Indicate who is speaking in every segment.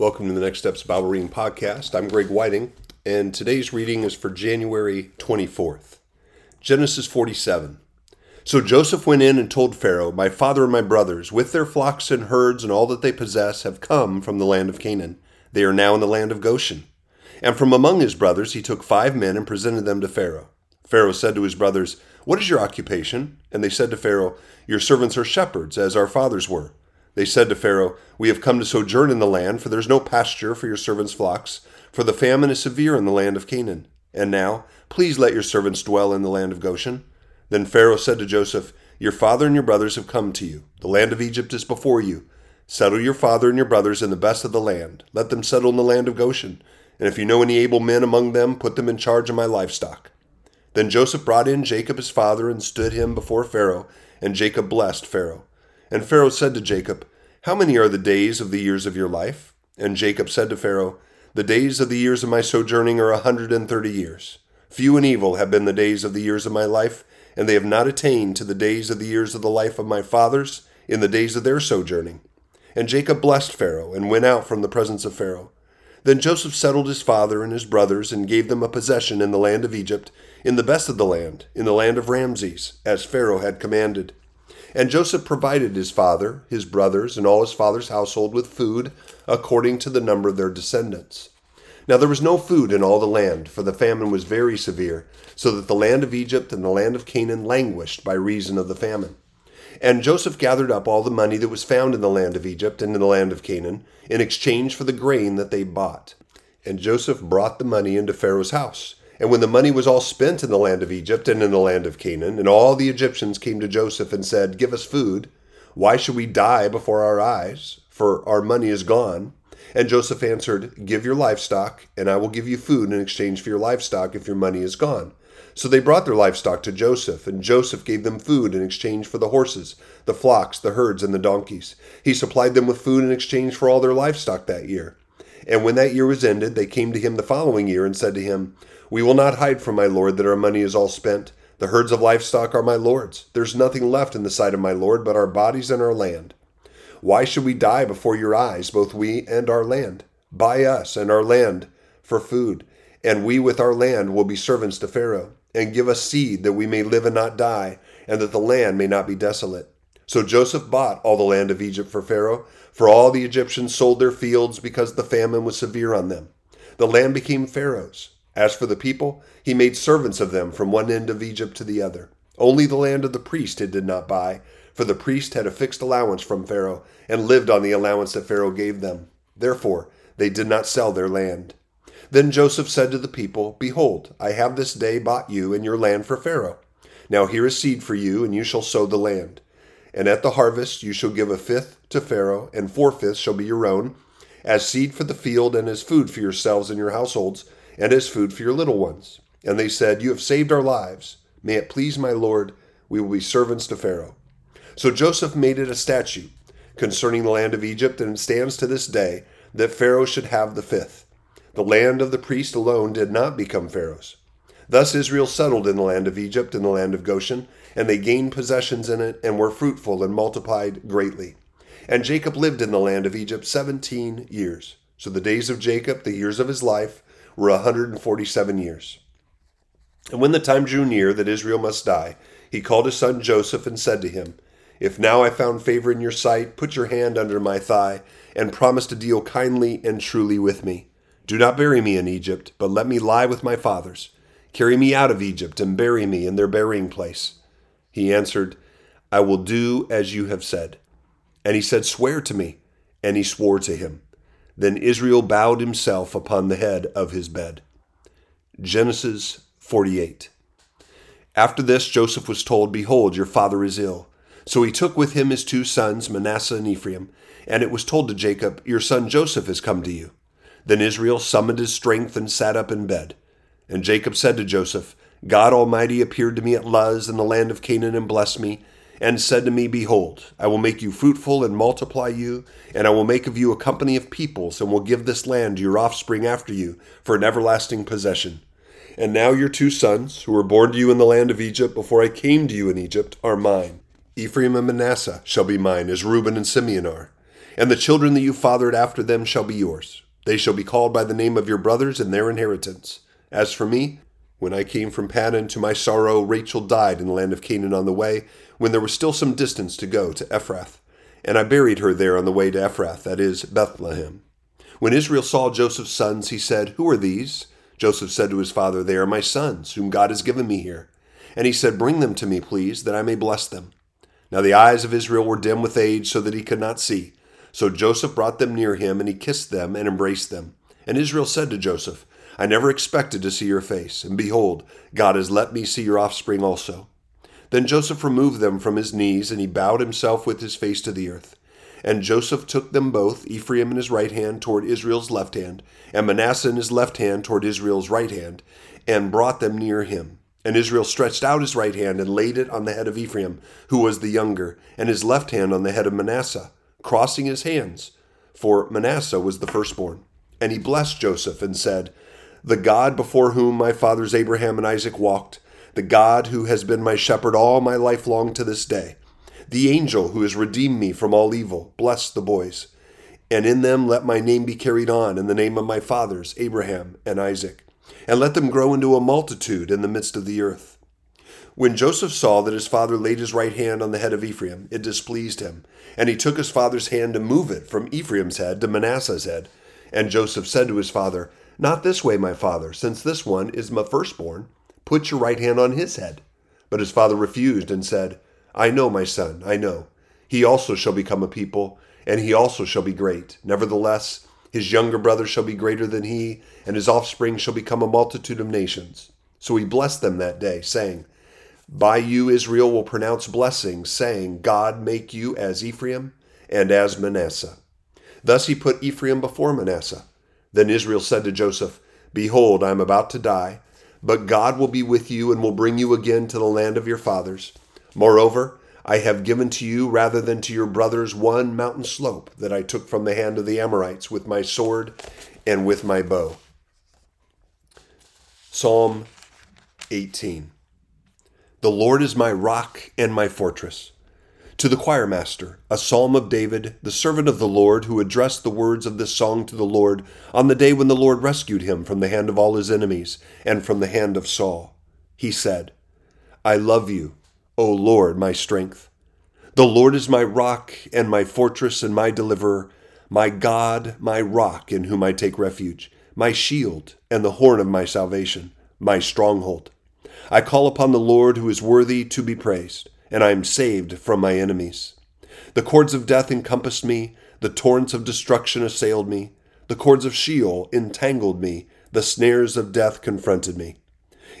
Speaker 1: Welcome to the Next Steps Bible Reading Podcast. I'm Greg Whiting, and today's reading is for January 24th. Genesis 47. So Joseph went in and told Pharaoh, My father and my brothers, with their flocks and herds and all that they possess, have come from the land of Canaan. They are now in the land of Goshen. And from among his brothers he took five men and presented them to Pharaoh. Pharaoh said to his brothers, What is your occupation? And they said to Pharaoh, Your servants are shepherds, as our fathers were. They said to Pharaoh, We have come to sojourn in the land, for there is no pasture for your servants' flocks, for the famine is severe in the land of Canaan. And now, please let your servants dwell in the land of Goshen. Then Pharaoh said to Joseph, Your father and your brothers have come to you. The land of Egypt is before you. Settle your father and your brothers in the best of the land. Let them settle in the land of Goshen. And if you know any able men among them, put them in charge of my livestock. Then Joseph brought in Jacob his father and stood him before Pharaoh, and Jacob blessed Pharaoh. And Pharaoh said to Jacob, How many are the days of the years of your life? And Jacob said to Pharaoh, The days of the years of my sojourning are a hundred and thirty years. Few and evil have been the days of the years of my life, and they have not attained to the days of the years of the life of my fathers in the days of their sojourning. And Jacob blessed Pharaoh, and went out from the presence of Pharaoh. Then Joseph settled his father and his brothers, and gave them a possession in the land of Egypt, in the best of the land, in the land of Ramses, as Pharaoh had commanded. And Joseph provided his father, his brothers, and all his father's household with food according to the number of their descendants. Now there was no food in all the land, for the famine was very severe, so that the land of Egypt and the land of Canaan languished by reason of the famine. And Joseph gathered up all the money that was found in the land of Egypt and in the land of Canaan, in exchange for the grain that they bought. And Joseph brought the money into Pharaoh's house. And when the money was all spent in the land of Egypt and in the land of Canaan, and all the Egyptians came to Joseph and said, Give us food. Why should we die before our eyes? For our money is gone. And Joseph answered, Give your livestock, and I will give you food in exchange for your livestock if your money is gone. So they brought their livestock to Joseph, and Joseph gave them food in exchange for the horses, the flocks, the herds, and the donkeys. He supplied them with food in exchange for all their livestock that year. And when that year was ended, they came to him the following year and said to him, We will not hide from my lord that our money is all spent. The herds of livestock are my lord's. There's nothing left in the sight of my lord but our bodies and our land. Why should we die before your eyes, both we and our land? Buy us and our land for food, and we with our land will be servants to Pharaoh, and give us seed that we may live and not die, and that the land may not be desolate. So Joseph bought all the land of Egypt for Pharaoh, for all the Egyptians sold their fields because the famine was severe on them. The land became Pharaoh's. As for the people, he made servants of them from one end of Egypt to the other. Only the land of the priest he did not buy, for the priest had a fixed allowance from Pharaoh, and lived on the allowance that Pharaoh gave them. Therefore, they did not sell their land. Then Joseph said to the people, Behold, I have this day bought you and your land for Pharaoh. Now here is seed for you, and you shall sow the land. And at the harvest you shall give a fifth to Pharaoh, and four fifths shall be your own, as seed for the field, and as food for yourselves and your households, and as food for your little ones. And they said, You have saved our lives. May it please my Lord, we will be servants to Pharaoh. So Joseph made it a statute concerning the land of Egypt, and it stands to this day that Pharaoh should have the fifth. The land of the priest alone did not become Pharaoh's. Thus Israel settled in the land of Egypt and the land of Goshen, and they gained possessions in it, and were fruitful and multiplied greatly. And Jacob lived in the land of Egypt seventeen years. So the days of Jacob, the years of his life, were a hundred and forty seven years. And when the time drew near that Israel must die, he called his son Joseph and said to him, If now I found favor in your sight, put your hand under my thigh, and promise to deal kindly and truly with me. Do not bury me in Egypt, but let me lie with my fathers. Carry me out of Egypt and bury me in their burying place. He answered, I will do as you have said. And he said, Swear to me. And he swore to him. Then Israel bowed himself upon the head of his bed. Genesis 48. After this, Joseph was told, Behold, your father is ill. So he took with him his two sons, Manasseh and Ephraim, and it was told to Jacob, Your son Joseph has come to you. Then Israel summoned his strength and sat up in bed. And Jacob said to Joseph, God Almighty appeared to me at Luz in the land of Canaan and blessed me, and said to me, Behold, I will make you fruitful and multiply you, and I will make of you a company of peoples, and will give this land to your offspring after you for an everlasting possession. And now your two sons, who were born to you in the land of Egypt before I came to you in Egypt, are mine. Ephraim and Manasseh shall be mine, as Reuben and Simeon are. And the children that you fathered after them shall be yours. They shall be called by the name of your brothers and their inheritance. As for me, when I came from Paddan, to my sorrow, Rachel died in the land of Canaan on the way, when there was still some distance to go to Ephrath. And I buried her there on the way to Ephrath, that is, Bethlehem. When Israel saw Joseph's sons, he said, Who are these? Joseph said to his father, They are my sons, whom God has given me here. And he said, Bring them to me, please, that I may bless them. Now the eyes of Israel were dim with age, so that he could not see. So Joseph brought them near him, and he kissed them and embraced them. And Israel said to Joseph, I never expected to see your face, and behold, God has let me see your offspring also. Then Joseph removed them from his knees, and he bowed himself with his face to the earth. And Joseph took them both, Ephraim in his right hand toward Israel's left hand, and Manasseh in his left hand toward Israel's right hand, and brought them near him. And Israel stretched out his right hand and laid it on the head of Ephraim, who was the younger, and his left hand on the head of Manasseh crossing his hands, for Manasseh was the firstborn. And he blessed Joseph and said, The God before whom my fathers Abraham and Isaac walked, the God who has been my shepherd all my life long to this day, the angel who has redeemed me from all evil, bless the boys. And in them let my name be carried on in the name of my fathers, Abraham and Isaac. And let them grow into a multitude in the midst of the earth. When Joseph saw that his father laid his right hand on the head of Ephraim, it displeased him, and he took his father's hand to move it from Ephraim's head to Manasseh's head. And Joseph said to his father, Not this way, my father, since this one is my firstborn. Put your right hand on his head. But his father refused and said, I know, my son, I know. He also shall become a people, and he also shall be great. Nevertheless, his younger brother shall be greater than he, and his offspring shall become a multitude of nations. So he blessed them that day, saying, by you Israel will pronounce blessings, saying, God make you as Ephraim and as Manasseh. Thus he put Ephraim before Manasseh. Then Israel said to Joseph, Behold, I am about to die, but God will be with you and will bring you again to the land of your fathers. Moreover, I have given to you rather than to your brothers one mountain slope that I took from the hand of the Amorites with my sword and with my bow. Psalm 18. The Lord is my rock and my fortress. To the choir master, a psalm of David, the servant of the Lord, who addressed the words of this song to the Lord on the day when the Lord rescued him from the hand of all his enemies and from the hand of Saul. He said, I love you, O Lord, my strength. The Lord is my rock and my fortress and my deliverer, my God, my rock in whom I take refuge, my shield and the horn of my salvation, my stronghold. I call upon the Lord who is worthy to be praised, and I am saved from my enemies. The cords of death encompassed me, the torrents of destruction assailed me, the cords of Sheol entangled me, the snares of death confronted me.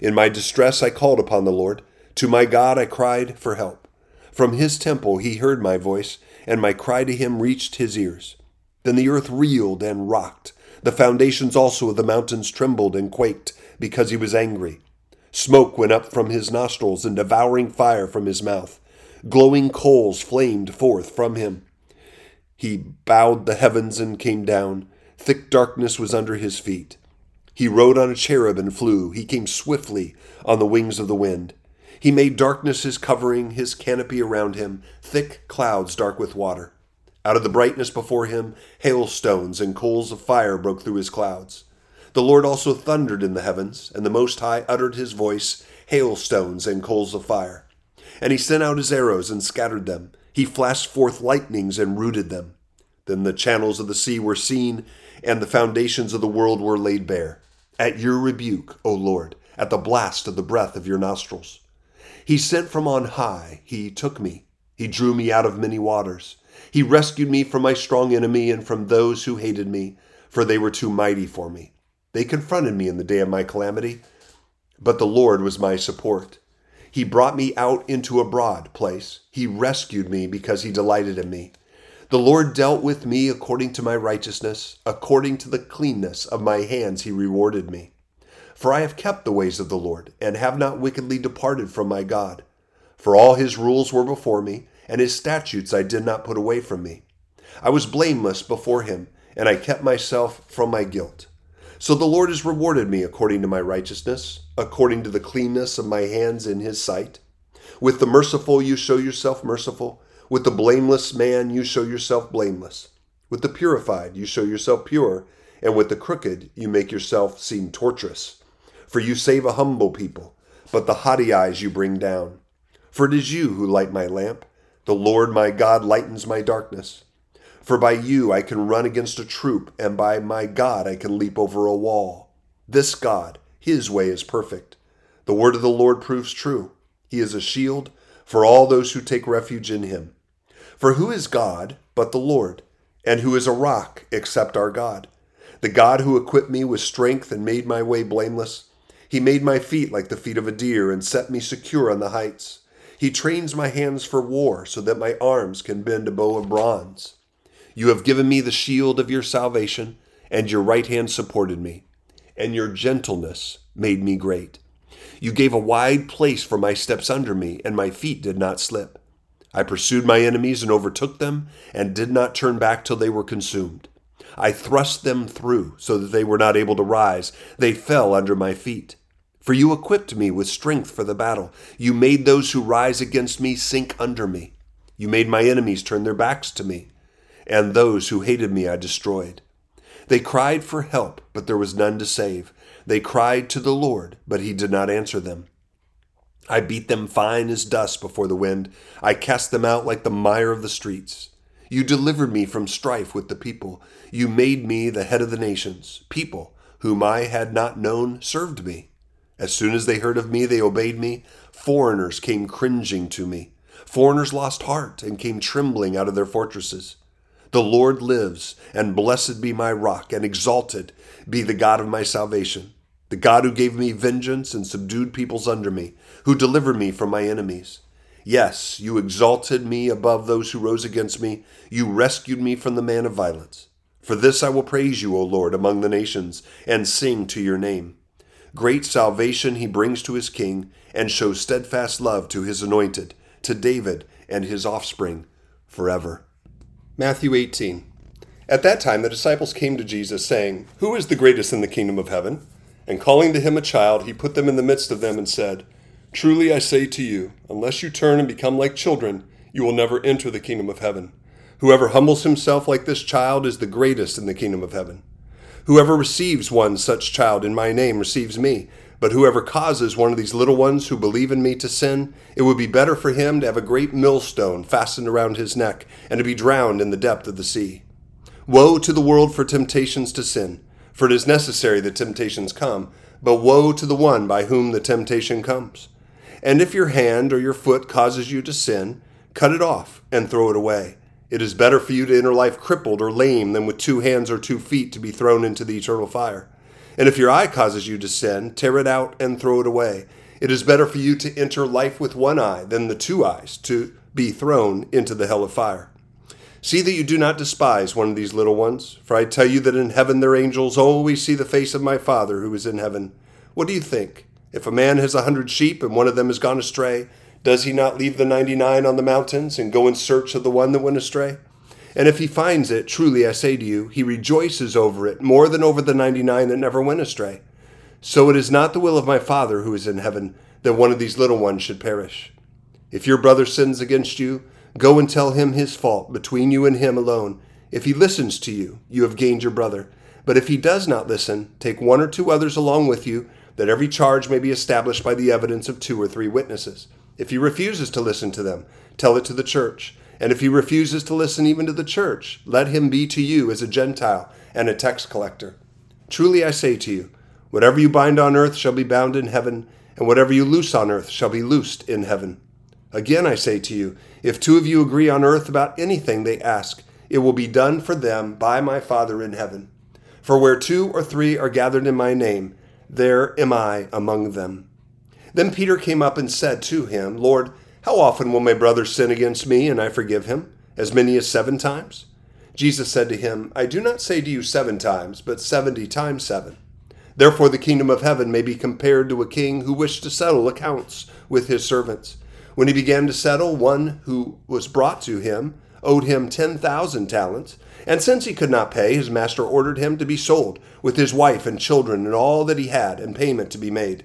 Speaker 1: In my distress I called upon the Lord. To my God I cried for help. From his temple he heard my voice, and my cry to him reached his ears. Then the earth reeled and rocked. The foundations also of the mountains trembled and quaked, because he was angry. Smoke went up from his nostrils and devouring fire from his mouth. Glowing coals flamed forth from him. He bowed the heavens and came down. Thick darkness was under his feet. He rode on a cherub and flew. He came swiftly on the wings of the wind. He made darkness his covering, his canopy around him, thick clouds dark with water. Out of the brightness before him, hailstones and coals of fire broke through his clouds. The Lord also thundered in the heavens, and the Most High uttered his voice, hailstones and coals of fire. And he sent out his arrows and scattered them. He flashed forth lightnings and rooted them. Then the channels of the sea were seen, and the foundations of the world were laid bare. At your rebuke, O Lord, at the blast of the breath of your nostrils. He sent from on high, he took me. He drew me out of many waters. He rescued me from my strong enemy and from those who hated me, for they were too mighty for me. They confronted me in the day of my calamity, but the Lord was my support. He brought me out into a broad place. He rescued me because he delighted in me. The Lord dealt with me according to my righteousness, according to the cleanness of my hands he rewarded me. For I have kept the ways of the Lord, and have not wickedly departed from my God. For all his rules were before me, and his statutes I did not put away from me. I was blameless before him, and I kept myself from my guilt. So the Lord has rewarded me according to my righteousness, according to the cleanness of my hands in his sight. With the merciful you show yourself merciful, with the blameless man you show yourself blameless. With the purified you show yourself pure, and with the crooked you make yourself seem tortuous. For you save a humble people, but the haughty eyes you bring down. For it is you who light my lamp. The Lord my God lightens my darkness. For by you I can run against a troop, and by my God I can leap over a wall. This God, his way is perfect. The word of the Lord proves true. He is a shield for all those who take refuge in him. For who is God but the Lord? And who is a rock except our God? The God who equipped me with strength and made my way blameless. He made my feet like the feet of a deer and set me secure on the heights. He trains my hands for war so that my arms can bend a bow of bronze. You have given me the shield of your salvation, and your right hand supported me, and your gentleness made me great. You gave a wide place for my steps under me, and my feet did not slip. I pursued my enemies and overtook them, and did not turn back till they were consumed. I thrust them through, so that they were not able to rise. They fell under my feet. For you equipped me with strength for the battle. You made those who rise against me sink under me. You made my enemies turn their backs to me and those who hated me I destroyed. They cried for help, but there was none to save. They cried to the Lord, but he did not answer them. I beat them fine as dust before the wind. I cast them out like the mire of the streets. You delivered me from strife with the people. You made me the head of the nations. People whom I had not known served me. As soon as they heard of me, they obeyed me. Foreigners came cringing to me. Foreigners lost heart and came trembling out of their fortresses. The Lord lives, and blessed be my rock, and exalted be the God of my salvation, the God who gave me vengeance and subdued peoples under me, who delivered me from my enemies. Yes, you exalted me above those who rose against me. You rescued me from the man of violence. For this I will praise you, O Lord, among the nations, and sing to your name. Great salvation he brings to his king, and shows steadfast love to his anointed, to David and his offspring forever. Matthew 18. At that time the disciples came to Jesus, saying, Who is the greatest in the kingdom of heaven? And calling to him a child, he put them in the midst of them and said, Truly I say to you, unless you turn and become like children, you will never enter the kingdom of heaven. Whoever humbles himself like this child is the greatest in the kingdom of heaven. Whoever receives one such child in my name receives me. But whoever causes one of these little ones who believe in me to sin, it would be better for him to have a great millstone fastened around his neck and to be drowned in the depth of the sea. Woe to the world for temptations to sin, for it is necessary that temptations come, but woe to the one by whom the temptation comes. And if your hand or your foot causes you to sin, cut it off and throw it away. It is better for you to enter life crippled or lame than with two hands or two feet to be thrown into the eternal fire. And if your eye causes you to sin, tear it out and throw it away. It is better for you to enter life with one eye than the two eyes to be thrown into the hell of fire. See that you do not despise one of these little ones, for I tell you that in heaven their angels always see the face of my Father who is in heaven. What do you think? If a man has a hundred sheep and one of them has gone astray, does he not leave the ninety nine on the mountains and go in search of the one that went astray? And if he finds it, truly I say to you, he rejoices over it more than over the ninety nine that never went astray. So it is not the will of my Father who is in heaven that one of these little ones should perish. If your brother sins against you, go and tell him his fault between you and him alone. If he listens to you, you have gained your brother. But if he does not listen, take one or two others along with you, that every charge may be established by the evidence of two or three witnesses. If he refuses to listen to them, tell it to the church. And if he refuses to listen even to the church, let him be to you as a Gentile and a tax collector. Truly I say to you, whatever you bind on earth shall be bound in heaven, and whatever you loose on earth shall be loosed in heaven. Again I say to you, if two of you agree on earth about anything they ask, it will be done for them by my Father in heaven. For where two or three are gathered in my name, there am I among them. Then Peter came up and said to him, Lord, how often will my brother sin against me and I forgive him? As many as seven times? Jesus said to him, I do not say to you seven times, but seventy times seven. Therefore the kingdom of heaven may be compared to a king who wished to settle accounts with his servants. When he began to settle, one who was brought to him owed him ten thousand talents. And since he could not pay, his master ordered him to be sold, with his wife and children and all that he had, and payment to be made.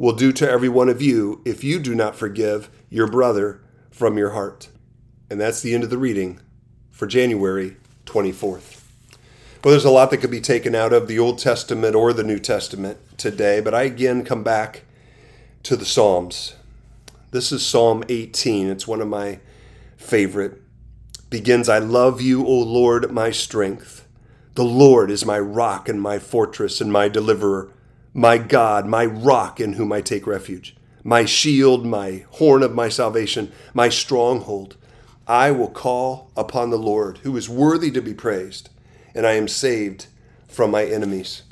Speaker 1: will do to every one of you if you do not forgive your brother from your heart. And that's the end of the reading for January 24th. Well, there's a lot that could be taken out of the Old Testament or the New Testament today, but I again come back to the Psalms. This is Psalm 18. It's one of my favorite. Begins, I love you, O Lord, my strength. The Lord is my rock and my fortress and my deliverer, my God, my rock in whom I take refuge, my shield, my horn of my salvation, my stronghold. I will call upon the Lord, who is worthy to be praised, and I am saved from my enemies.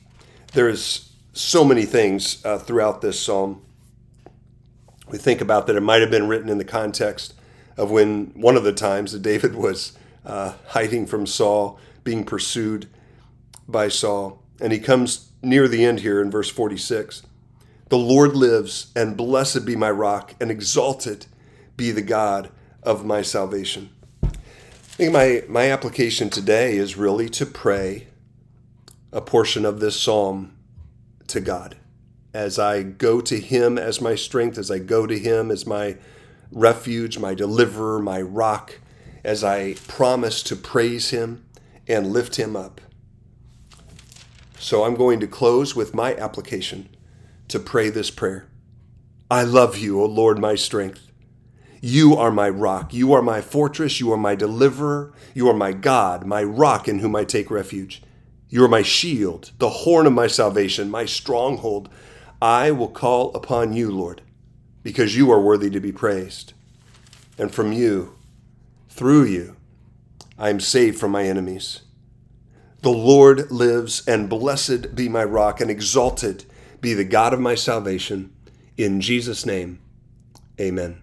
Speaker 1: There's so many things uh, throughout this psalm we think about that it might have been written in the context of when one of the times that David was uh, hiding from Saul, being pursued by Saul. And he comes near the end here in verse 46. The Lord lives, and blessed be my rock, and exalted be the God of my salvation. I think my, my application today is really to pray a portion of this psalm to God as I go to Him as my strength, as I go to Him as my refuge, my deliverer, my rock, as I promise to praise Him and lift Him up. So I'm going to close with my application to pray this prayer. I love you, O Lord, my strength. You are my rock. You are my fortress. You are my deliverer. You are my God, my rock in whom I take refuge. You are my shield, the horn of my salvation, my stronghold, I will call upon you, Lord, because you are worthy to be praised. And from you, through you, I am saved from my enemies. The Lord lives, and blessed be my rock, and exalted be the God of my salvation. In Jesus' name, amen.